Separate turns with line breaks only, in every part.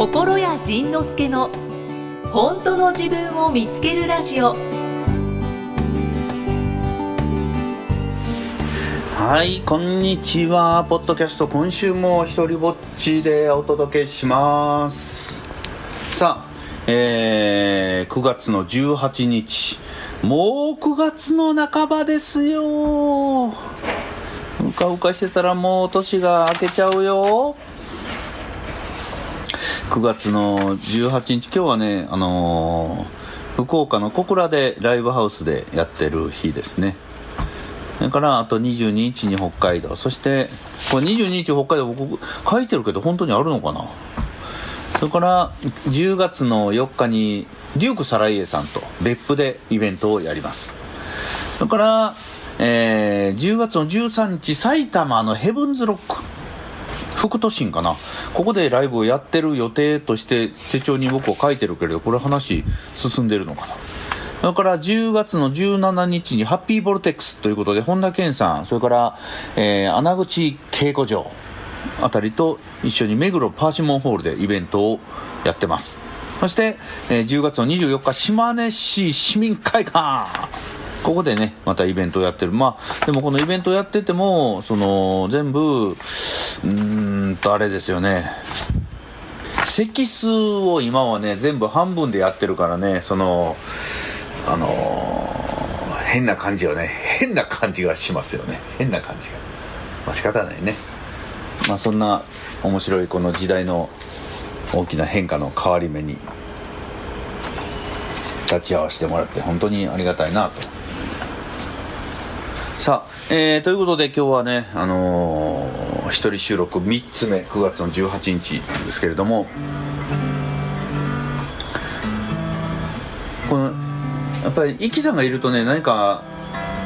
心谷仁之助の本当の自分を見つけるラジオ。
はいこんにちは。ポッドキャスト今週も一人ぼっちでお届けします。さあえー、9月の18日。もう9月の半ばですよ。うかうかしてたらもう年が明けちゃうよ。9月の18日今日はねあのー、福岡の小倉でライブハウスでやってる日ですね。それからあと22日に北海道。そしてこれ22日北海道僕書いてるけど本当にあるのかな？それから10月の4日にデューク・サライエさんと別府でイベントをやります。それから、えー、10月の13日埼玉のヘブンズロック。副都心かな。ここでライブをやってる予定として手帳に僕は書いてるけれどこれ話進んでるのかな。それから10月の17日にハッピーボルテックスということで本田健さんそれから、えー、穴口稽古場あたりと一緒に目黒パーシモンホールでイベントをやってます。そして、えー、10月の24日島根市市民会館ここでね、またイベントをやってる。まあ、でもこのイベントをやってても、その、全部、うーんと、あれですよね。席数を今はね、全部半分でやってるからね、その、あのー、変な感じはね、変な感じがしますよね。変な感じが。まあ仕方ないね。まあそんな面白いこの時代の大きな変化の変わり目に立ち会わせてもらって本当にありがたいなとさあ、えー、ということで今日はね、あのー、一人収録3つ目、9月の18日なんですけれども、この、やっぱり、イキさんがいるとね、何か、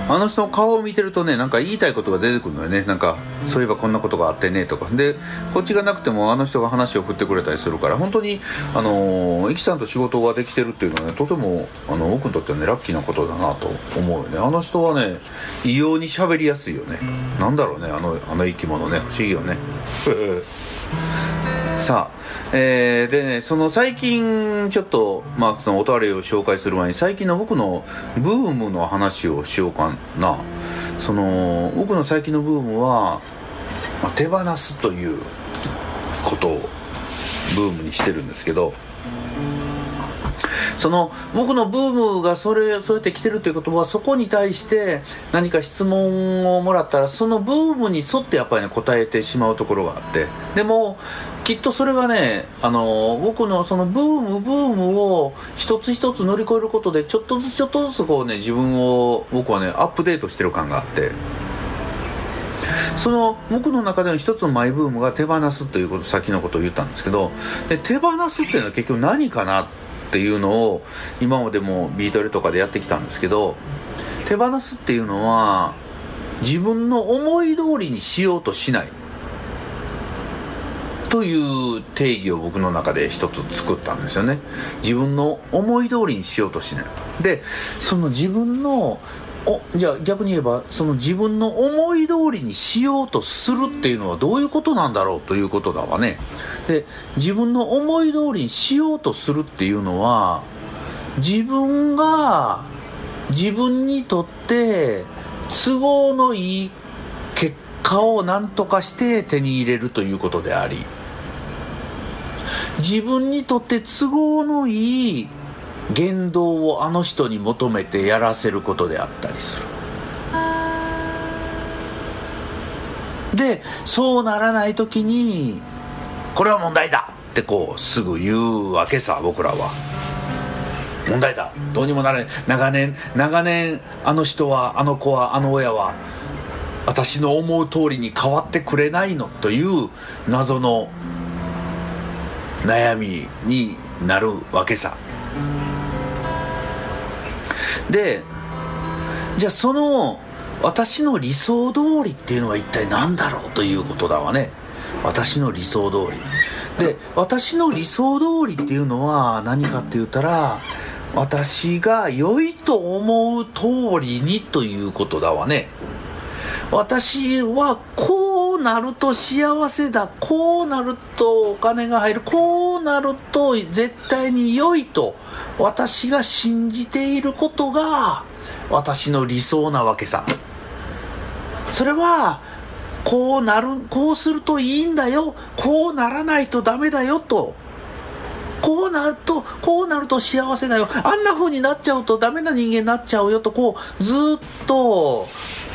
あの人の顔を見てるとねなんか言いたいことが出てくるのよね。なんかそういえばこんなことがあってねとか。でこっちがなくてもあの人が話を振ってくれたりするから。本当にあのイキさんと仕事ができてるっていうのはねとてもあの僕にとってはねラッキーなことだなと思うよね。あの人はね異様に喋りやすいよね。なんだろうねあのあの生き物ね。不思議よね。さあ、えー、でね、その最近、ちょっと、まあ、そのおたれを紹介する前に、最近の僕のブームの話をしようかな。その、僕の最近のブームは、まあ、手放すということをブームにしてるんですけど、その僕のブームがそれそうやって来てるということはそこに対して何か質問をもらったらそのブームに沿ってやっぱりね答えてしまうところがあって。でもきっとそれがねあの僕のそのブームブームを一つ一つ乗り越えることでちょっとずつちょっとずつこうね自分を僕はねアップデートしてる感があって。その僕の中での一つのマイブームが手放すということ先のことを言ったんですけどで手放すっていうのは結局何かなっっていうのを今までもビートルとかでやってきたんですけど手放すっていうのは自分の思い通りにしようとしない。という定義を僕の中で一つ作ったんですよね。自分の思い通りにしようとしない。でその自分のおじゃあ逆に言えばその自分の思い通りにしようとするっていうのはどういうことなんだろうということだわね。で自分の思い通りにしようとするっていうのは自分が自分にとって都合のいい結果を何とかして手に入れるということであり自分にとって都合のいい言動をあの人に求めてやらせることであったりする。でそうならない時にこれは問題だってこうすぐ言うわけさ僕らは。問題だ。どうにもならない。長年長年あの人はあの子はあの親は私の思う通りに変わってくれないのという謎の悩みになるわけさ。でじゃあその私の理想通りっていうのは一体何だろうということだわね。私の理想通り。で私の理想通りっていうのは何かって言ったら私が良いと思う通りにということだわね。私はこうなると幸せだこうなるとお金が入るこうなると絶対に良いと私が信じていることが私の理想なわけさ。それはこうなるこうするといいんだよこうならないとダメだよとこうなると、こうなると幸せだよ。あんな風になっちゃうとダメな人間になっちゃうよと、こう、ずっと、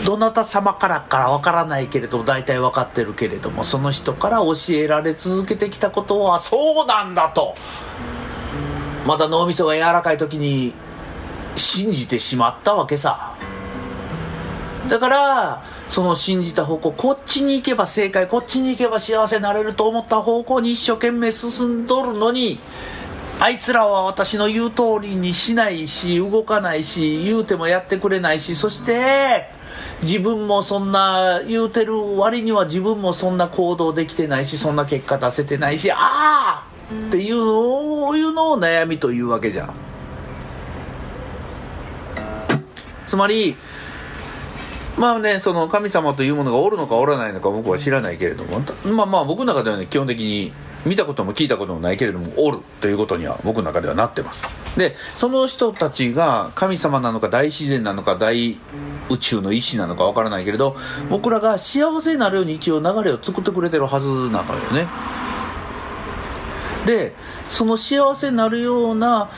どなた様からかわからないけれど、大体分かってるけれども、その人から教えられ続けてきたことは、そうなんだと。まだ脳みそが柔らかい時に、信じてしまったわけさ。だから、その信じた方向、こっちに行けば正解、こっちに行けば幸せになれると思った方向に一生懸命進んどるのに、あいつらは私の言う通りにしないし、動かないし、言うてもやってくれないし、そして、自分もそんな言うてる割には自分もそんな行動できてないし、そんな結果出せてないし、ああっていうのを、いうのを悩みというわけじゃん。つまり、まあね、その神様というものがおるのかおらないのか僕は知らないけれども、まあまあ僕の中ではね、基本的に見たことも聞いたこともないけれども、おるということには僕の中ではなってます。で、その人たちが神様なのか大自然なのか大宇宙の意志なのかわからないけれど、僕らが幸せになるように一応流れを作ってくれてるはずなのよね。で、その幸せになるような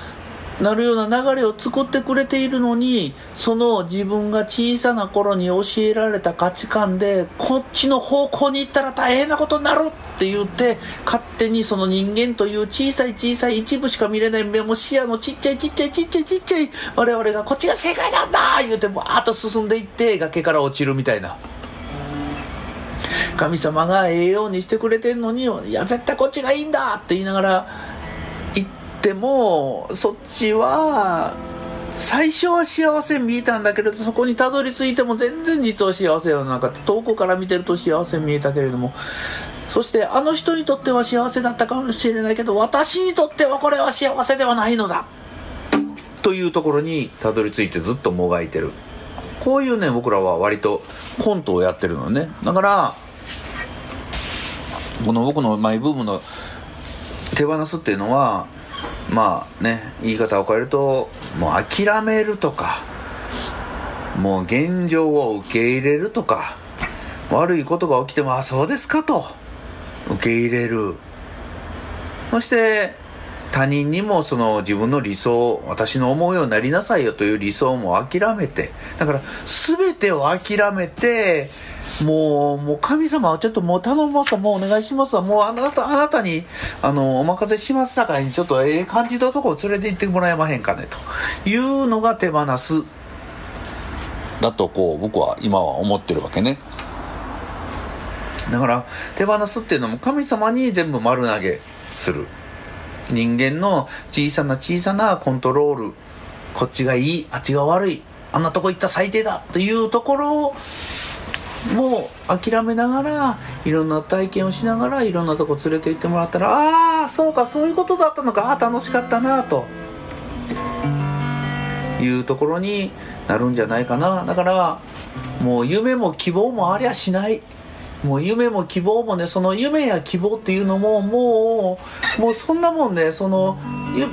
なるような流れを作ってくれているのにその自分が小さな頃に教えられた価値観でこっちの方向に行ったら大変なことになるって言って勝手にその人間という小さい小さい一部しか見れない目も視野のちっちゃいちっちゃいちっちゃいちっちゃい我々がこっちが正解なんだ言うてバーッと進んでいって崖から落ちるみたいな。神様がええようにしてくれてんのにいや絶対こっちがいいんだって言いながら行ってってもそっちは最初は幸せ見えたんだけれどそこにたどり着いても全然実は幸せではなかった。遠くから見てると幸せ見えたけれども。そしてあの人にとっては幸せだったかもしれないけど私にとってはこれは幸せではないのだ。というところにたどり着いてずっともがいてる。こういうね僕らは割とコントをやってるのね。だからこの僕のマイブームの手放すっていうのはまあね言い方を変えるともう諦めるとかもう現状を受け入れるとか悪いことが起きてもあそうですかと受け入れる。そして他人にもその自分の理想私の思うようになりなさいよという理想も諦めてだから全てを諦めてもう、もう神様はちょっともう頼みますわ、もうお願いしますわ、もうあなた、あなたに、あの、お任せしますさかいに、ちょっとええ感じのとこを連れて行ってもらえまへんかね、というのが手放す。だと、こう、僕は今は思ってるわけね。だから、手放すっていうのも神様に全部丸投げする。人間の小さな小さなコントロール。こっちがいい、あっちが悪い。あんなとこ行った最低だというところをもう諦めながらいろんな体験をしながらいろんなとこ連れて行ってもらったらああそうかそういうことだったのかああ楽しかったなというところになるんじゃないかなだからもう夢も希望もありゃしないもう夢も希望もねその夢や希望っていうのももうもうそんなもんねその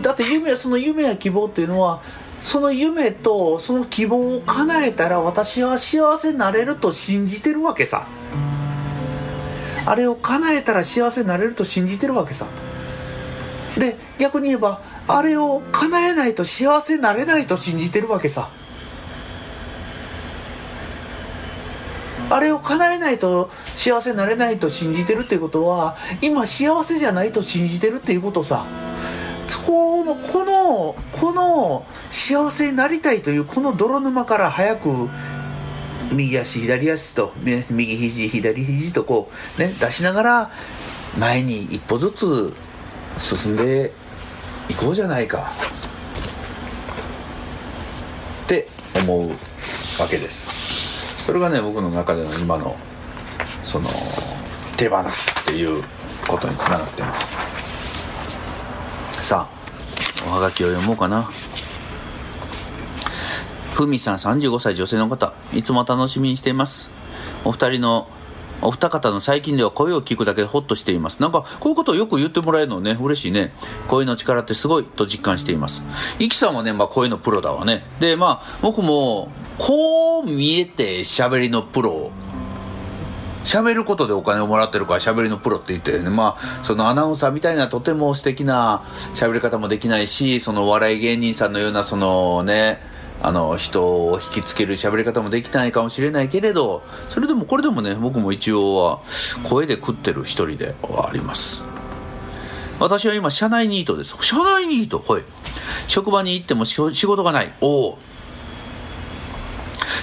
だって夢その夢や希望っていうのはその夢とその希望を叶えたら私は幸せになれると信じてるわけさ。あれを叶えたら幸せになれると信じてるわけさ。で逆に言えばあれを叶えないと幸せになれないと信じてるわけさ。あれを叶えないと幸せになれないと信じてるっていうことは今幸せじゃないと信じてるっていうことさ。このこのこの幸せになりたいというこの泥沼から早く右足左足と右肘左肘とこうね出しながら前に一歩ずつ進んでいこうじゃないか。って思うわけです。それがね僕の中での今のその手放すっていうことにつながってますさあおはがきを読もうかなふみさん35歳女性の方いつも楽しみにしていますお二人のお二方の最近では声を聞くだけでホッとしています。なんか、こういうことをよく言ってもらえるのね、嬉しいね。声の力ってすごいと実感しています。イキさんはね、まあ声のプロだわね。で、まあ、僕も、こう見えて喋りのプロ喋ることでお金をもらってるから喋りのプロって言ってね、まあ、そのアナウンサーみたいなとても素敵な喋り方もできないし、その笑い芸人さんのようなそのね、あの、人を引きつける喋り方もできないかもしれないけれど、それでもこれでもね、僕も一応は声で食ってる一人ではあります。私は今、社内ニートです。社内ニートはい。職場に行っても仕事がない。おお。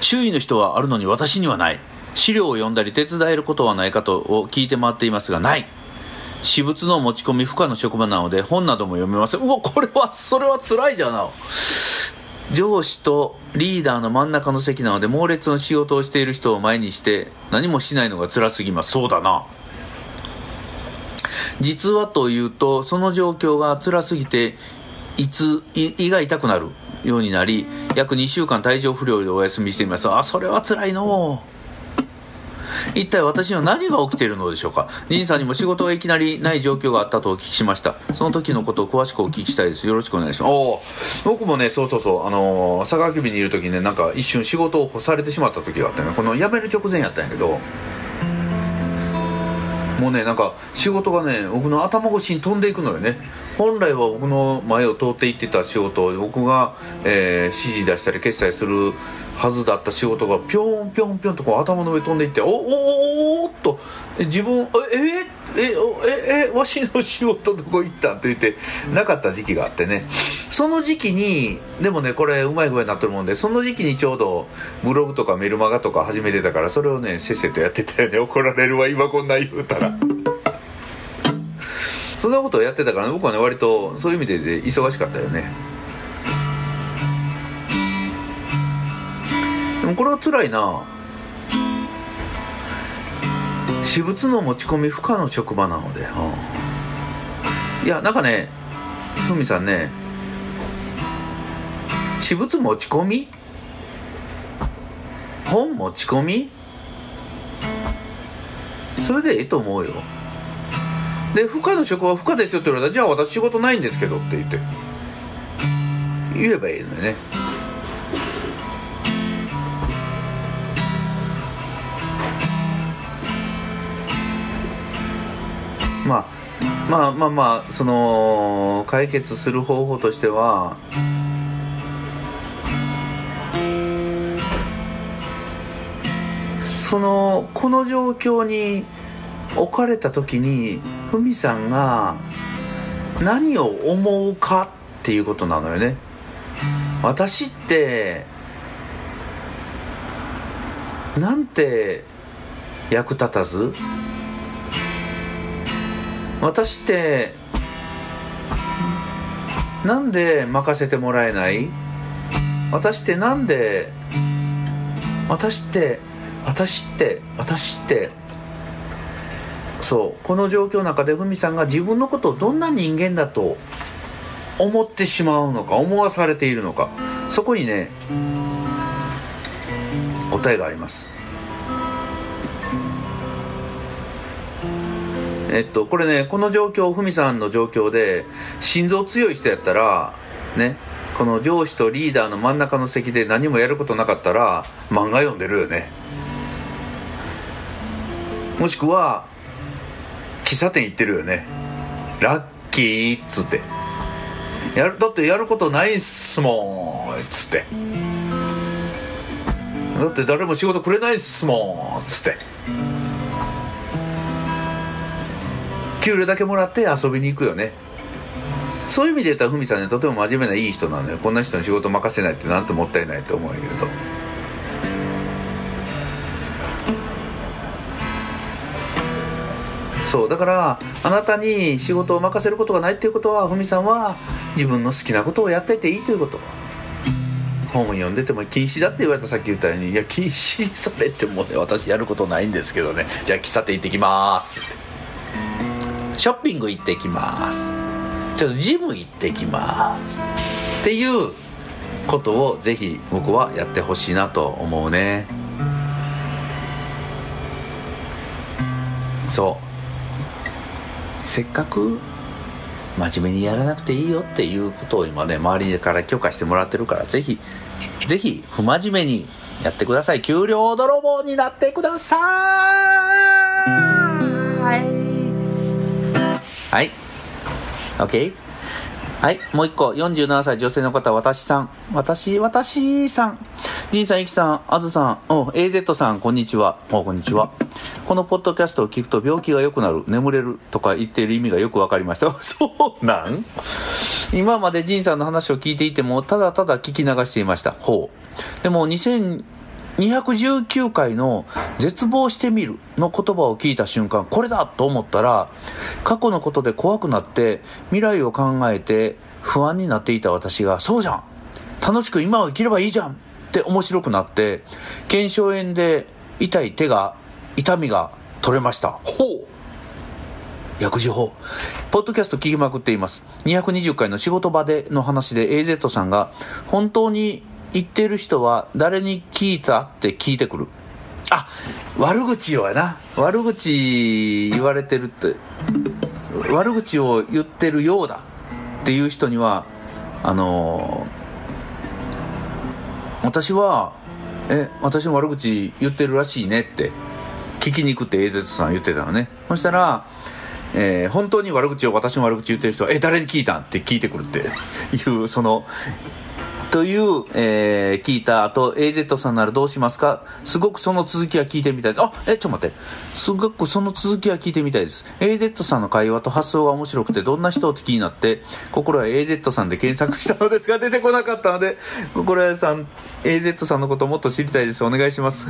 周囲の人はあるのに私にはない。資料を読んだり手伝えることはないかと聞いて回っていますが、ない。私物の持ち込み不可の職場なので本なども読めません。うわ、これは、それは辛いじゃな。上司とリーダーの真ん中の席なので猛烈な仕事をしている人を前にして何もしないのが辛すぎます。そうだな。実はというと、その状況が辛すぎて、いつ、胃が痛くなるようになり、約2週間体調不良でお休みしています。あ、それは辛いの一体私には何が起きているのでしょうか仁さんにも仕事がいきなりない状況があったとお聞きしました。その時のことを詳しくお聞きしたいです。よろしくお願いします。お僕もね、そうそうそう、あのー、佐川急便にいる時ね、なんか一瞬仕事を干されてしまった時があったね。この辞める直前やったんやけど、もうね、なんか仕事がね、僕の頭越しに飛んでいくのよね。本来は僕の前を通っていってた仕事を僕が、えー、指示出したり決済するはずだった仕事がぴょんぴょんぴょんとこう頭の上飛んでいっておおおおっと自分えええええわしの仕事どこ行ったんって言ってなかった時期があってねその時期にでもねこれうまい具合になってるもんでその時期にちょうどブログとかメルマガとか始めてたからそれをねせっせとやってたよね怒られるわ今こんな言うたら。そんなことをやってたから、ね、僕はね割とそういう意味で忙しかったよね。でもこれは辛いな。私物の持ち込み不可の職場なので、うん。いやなんかねふみさんね私物持ち込み？本持ち込み？それでええと思うよ。で不可の職は不可ですよって言われたらじゃあ私仕事ないんですけどって言って。言えばいいのよね。まあまあまあまあその解決する方法としてはそのこの状況に置かれた時にふみさんが何を思うかっていうことなのよね。私ってなんて役立たず？私ってなんで任せてもらえない？私ってなんで？私って私って私って。そう。この状況の中でふみさんが自分のことをどんな人間だと思ってしまうのか思わされているのか。そこにね答えがあります。えっと、これね、この状況、ふみさんの状況で、心臓強い人やったら、ね、この上司とリーダーの真ん中の席で何もやることなかったら、漫画読んでるよね。もしくは、喫茶店行ってるよね。ラッキーっつって。やる、だってやることないっすもんっ、つって。だって誰も仕事くれないっすもんっ、つって。給料だけもらって遊びに行くよねそういう意味で言ったらふみさんねとても真面目ないい人なのよこんな人に仕事任せないってなんともったいないと思うんやけどそうだからあなたに仕事を任せることがないっていうことはふみさんは自分の好きなことをやってていいということ。本を読んでても禁止だって言われたさっき言ったようにいや禁止されてもね私やることないんですけどね。じゃあ喫茶店行ってきます。ショッピング行ってきます。ちょっとジム行ってきます。っていうことをぜひ僕はやってほしいなと思うね。そう。せっかく真面目にやらなくていいよっていうことを今ね周りから許可してもらってるからぜひぜひ不真面目にやってください。給料泥棒になってください。はい。OK はい、もう一個、47歳女性の方、私さん。私、私さん。D さん、イキさん、あずさん、お、AZ さん、こんにちは。お、こんにちは。このポッドキャストを聞くと病気が良くなる、眠れるとか言っている意味がよくわかりました。そうなん？今までジンさんの話を聞いていても、ただただ聞き流していました。ほう。でも、2000、219回の絶望してみるの言葉を聞いた瞬間、これだと思ったら、過去のことで怖くなって未来を考えて不安になっていた私が、そうじゃん楽しく今を生きればいいじゃんって面白くなって、腱鞘炎で痛い手が、痛みが取れました。ほう薬事法。ポッドキャスト聞きまくっています。220回の仕事場での話で AZ さんが、本当に言ってる人は誰に聞いたって聞いてくる。あ、悪口をやな。悪口言われてるって、悪口を言ってるようだっていう人には、あのー、私は、え、私の悪口言ってるらしいねって聞きに行くって AZ さん言ってたのね。そしたら、えー、本当に悪口を私の悪口言ってる人は、え、誰に聞いたんって聞いてくるっていう、その、という、えー、聞いた後、AZ さんならどうしますか？すごくその続きは聞いてみたいです。あ、え、ちょっと待って。すごくその続きは聞いてみたいです。AZ さんの会話と発想が面白くて、どんな人って気になって、心は AZ さんで検索したのですが、出てこなかったので、心屋さん、AZ さんのこともっと知りたいです。お願いします。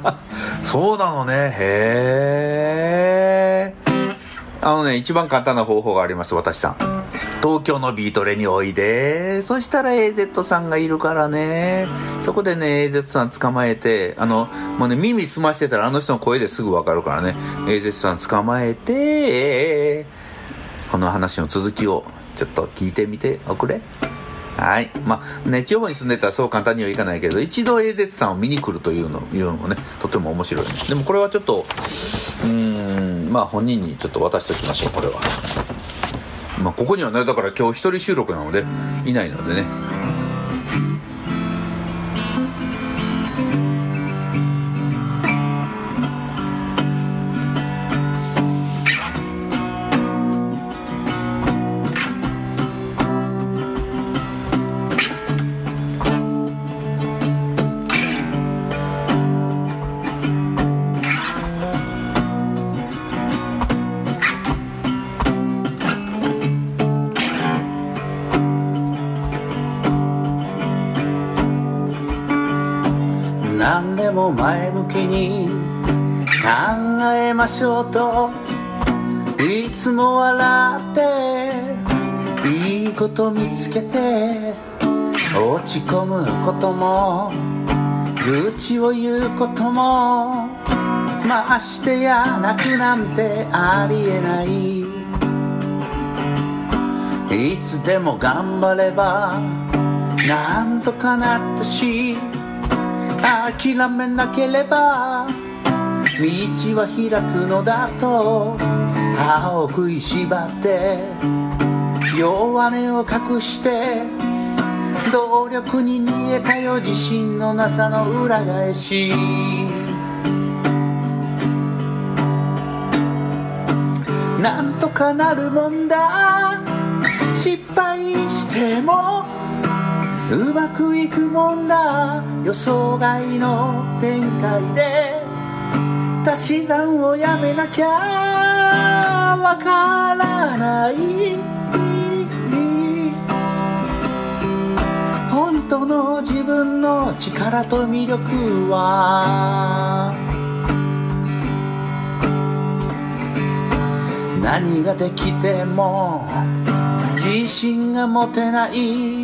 そうなのね。へー。あのね、一番簡単な方法があります、私さん。東京のビートレにおいで、そしたら AZ さんがいるからね。そこでね、AZ さん捕まえて、あの、もうね、耳澄ましてたらあの人の声ですぐわかるからね。AZ さん捕まえて、この話の続きをちょっと聞いてみておくれ。はい。まあ、ね、地方に住んでたらそう簡単にはいかないけど、一度 AZ さんを見に来るというのいうのもね、とても面白い、でもこれはちょっと、うん、まあ本人にちょっと渡しておきましょう、これは。まあ、ここにはね、だから今日一人収録なので、いないのでね。に考えましょうといつも笑っていいこと見つけて落ち込むことも愚痴を言うこともましてや泣くなんてありえない。いつでも頑張ればなんとかなったし諦めなければ道は開くのだと歯を食いしばって弱音を隠して努力に逃げたよ自信のなさの裏返し。なんとかなるもんだ。失敗してもうまくいくもんだ予想外の展開で。足し算をやめなきゃわからない。本当の自分の力と魅力は。何ができても自信が持てない。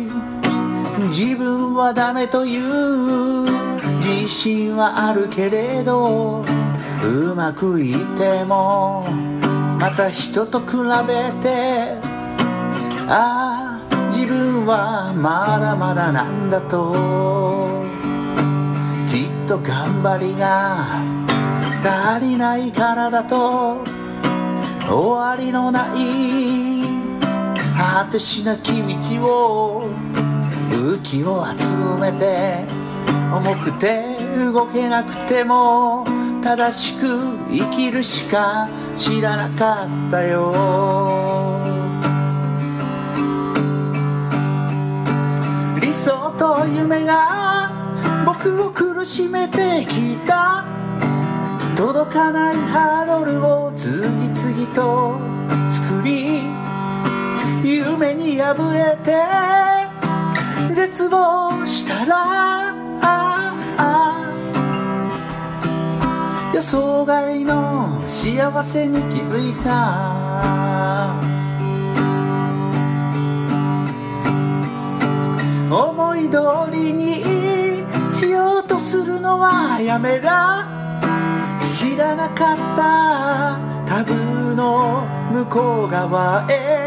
自分はダメという自信はあるけれどうまくいってもまた人と比べてああ自分はまだまだなんだと。きっと頑張りが足りない体と。終わりのない果てしなき道を浮きを集めて重くて動けなくても正しく生きるしか知らなかったよ。理想と夢が僕を苦しめてきた。届かないハードルを次々と作り夢に破れて絶望したら予想外の幸せに気づいた。思い通りにしようとするのはやめだ。知らなかったタブーの向こう側へ。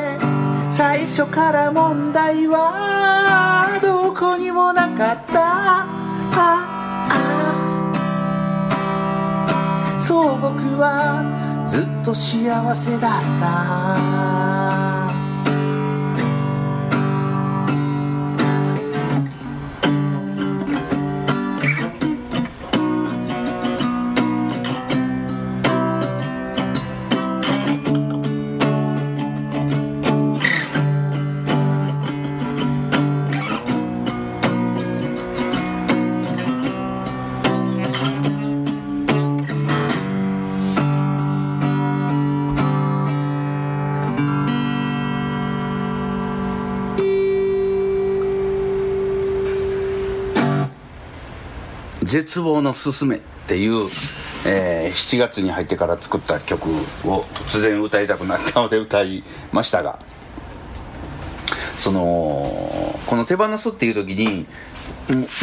最初から問題はどこにもなかった。そう僕はずっと幸せだった。絶望のすすめっていう、えー、7月に入ってから作った曲を突然歌いたくなったので歌いましたがそのこの手放すっていう時に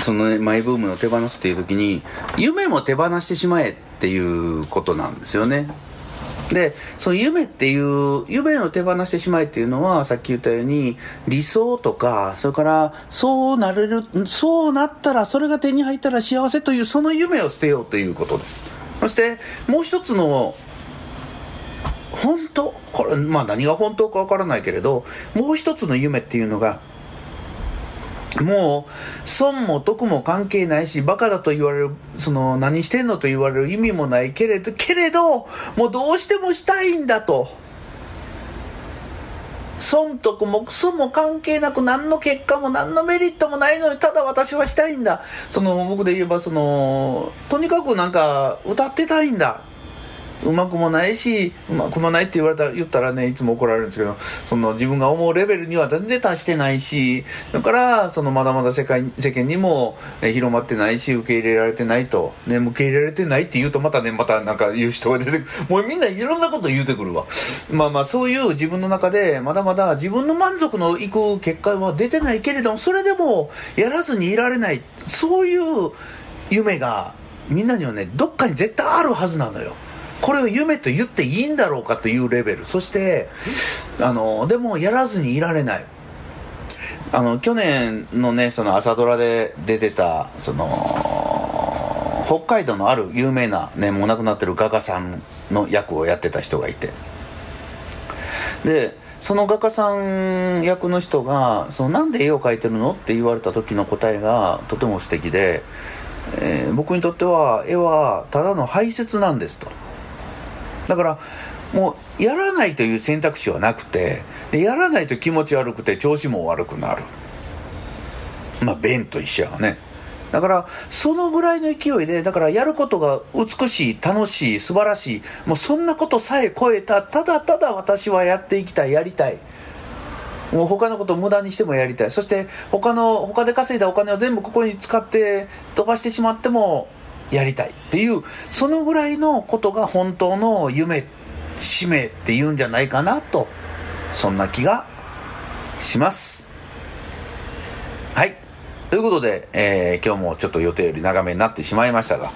そのねマイブームの手放すっていう時に夢も手放してしまえっていうことなんですよね。でその夢っていう夢を手放してしまえっていうのはさっき言ったように理想とかそれからそうなれるそうなったらそれが手に入ったら幸せというその夢を捨てようということです。そしてもう一つの本当これまあ何が本当かわからないけれどもう一つの夢っていうのがもう、損も得も関係ないし、バカだと言われる、その、何してんのと言われる意味もないけれど、けれど、もうどうしてもしたいんだと。損得もクソも関係なく何の結果も何のメリットもないのにただ私はしたいんだその僕で言えばそのとにかくなんか歌ってたいんだうまくもないし、うまくもないって言われたら、言ったらね、いつも怒られるんですけど、その自分が思うレベルには全然達してないし、だから、そのまだまだ世界、世間にも広まってないし、受け入れられてないと。ね、受け入れられてないって言うとまたね、またなんか言う人が出てくる。もうみんないろんなこと言うてくるわ。まあまあ、そういう自分の中で、まだまだ自分の満足のいく結果は出てないけれども、それでもやらずにいられない。そういう夢が、みんなにはね、どっかに絶対あるはずなのよ。これを夢と言っていいんだろうかというレベル。そして、あの、でもやらずにいられない。あの、去年のね、その朝ドラで出てた、その、北海道のある有名な、ね、もう亡くなってる画家さんの役をやってた人がいて。で、その画家さん役の人が、そのなんで絵を描いてるのって言われた時の答えがとても素敵で、えー、僕にとっては絵はただの排泄なんですと。だから、もう、やらないという選択肢はなくて、で、やらないと気持ち悪くて調子も悪くなる。まあ、便と一緒やね。だから、そのぐらいの勢いで、だからやることが美しい、楽しい、素晴らしい、もうそんなことさえ超えた、ただただ私はやっていきたい、やりたい。もう他のことを無駄にしてもやりたい。そして他の、他で稼いだお金を全部ここに使って飛ばしてしまってもやりたいっていう、そのぐらいのことが本当の夢、使命っていうんじゃないかなと、そんな気がします。はい。ということで、えー、今日もちょっと予定より長めになってしまいましたが、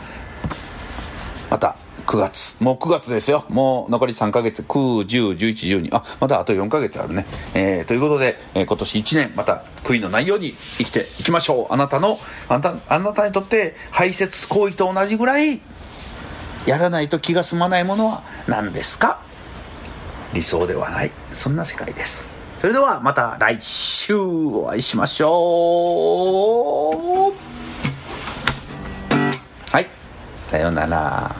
また9月。もう9月ですよ。もう残り3ヶ月。9、10、11、12。あ、まだあと4ヶ月あるね。えー、ということで、えー、今年1年、また悔いのないように生きていきましょう。あなたの、あなた、あなたにとって排泄行為と同じぐらいやらないと気が済まないものは何ですか？理想ではないそんな世界ですそれではまた来週お会いしましょうはいさようなら